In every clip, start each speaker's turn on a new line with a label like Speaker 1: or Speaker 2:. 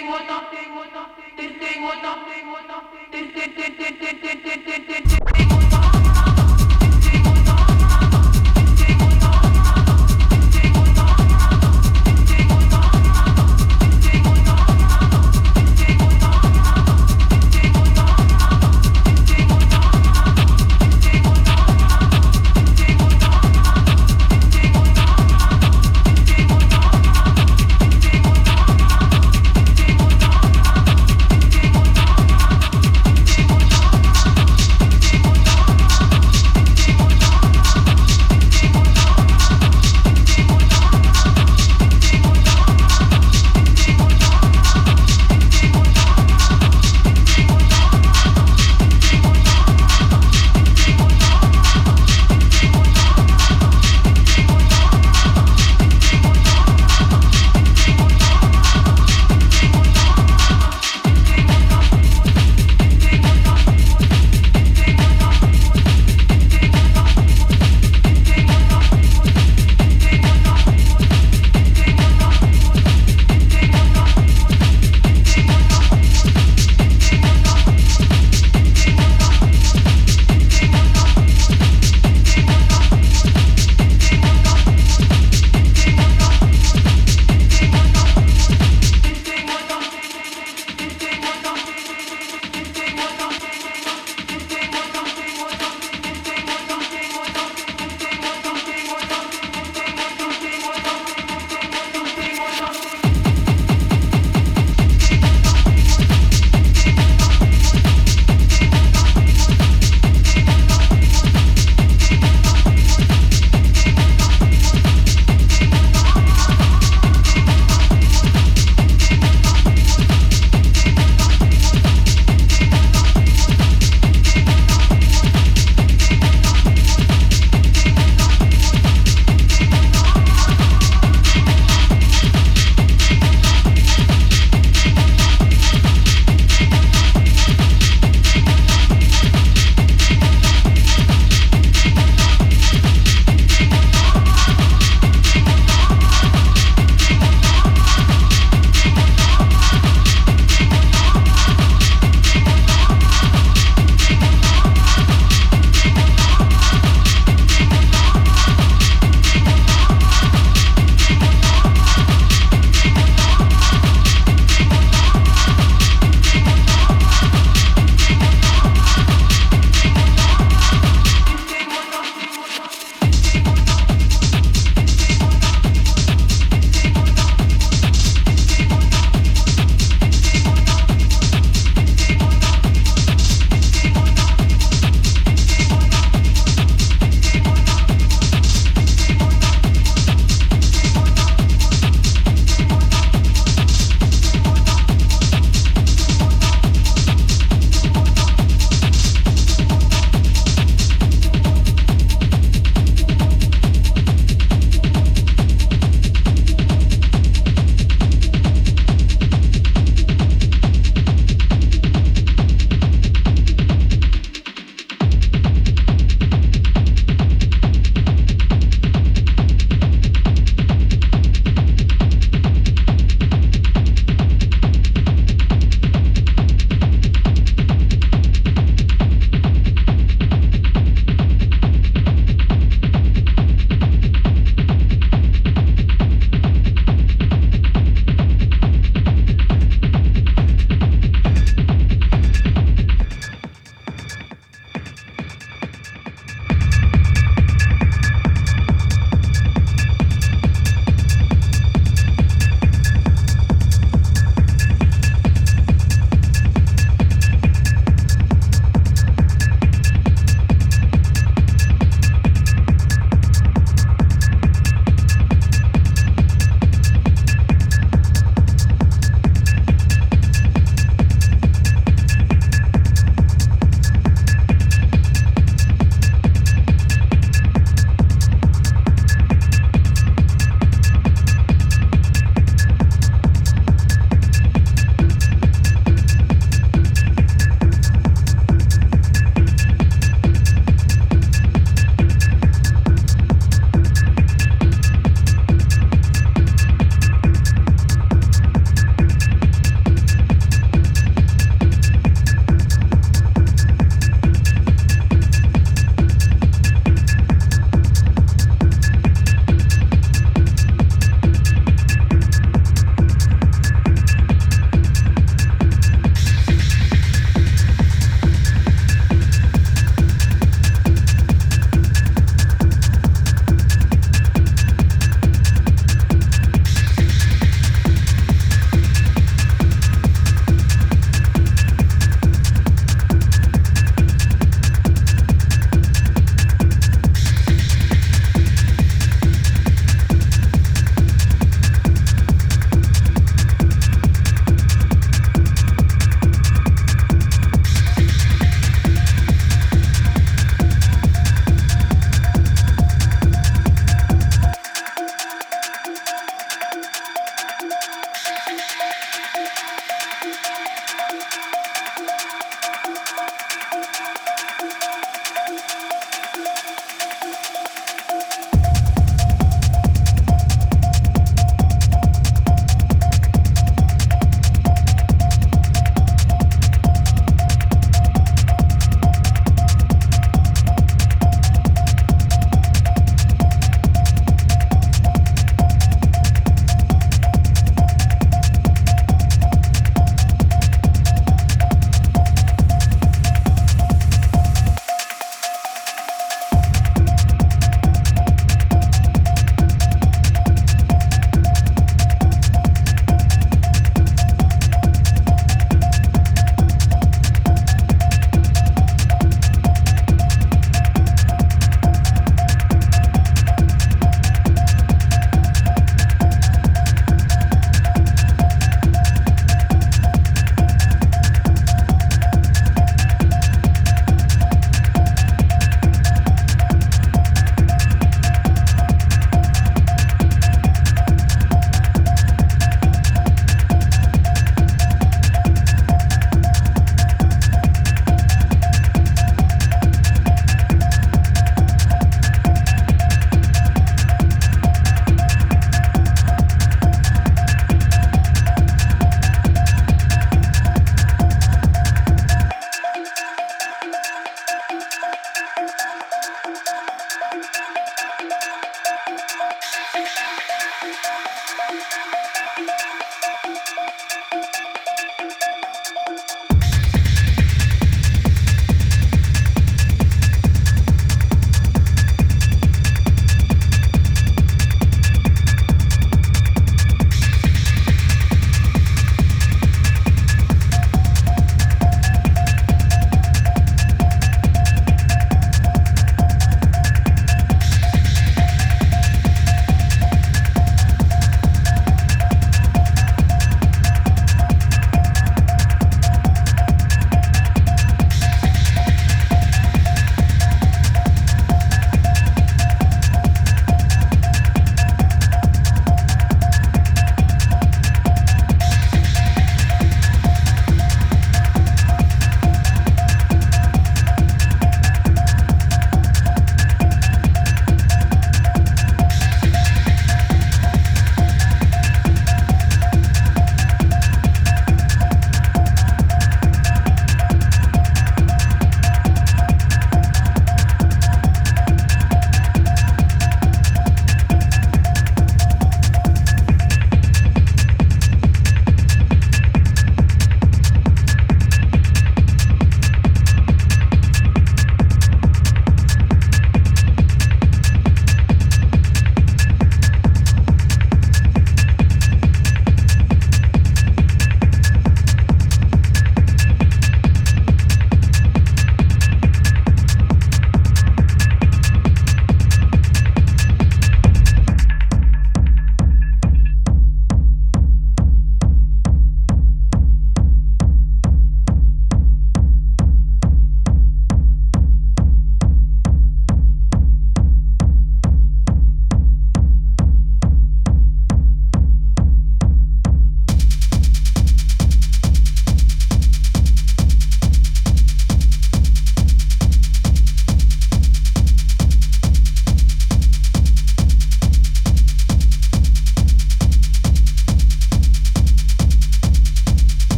Speaker 1: tengo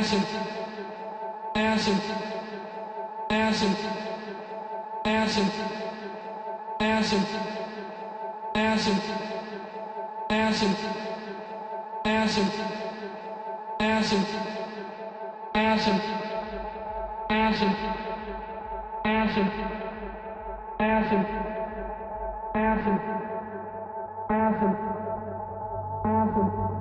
Speaker 1: Acid. Acid. Acid. Acid. Acid. Acid. Acid. Acid. Acid. Acid. Acid. Acid. Acid. Acid. Acid. Acid.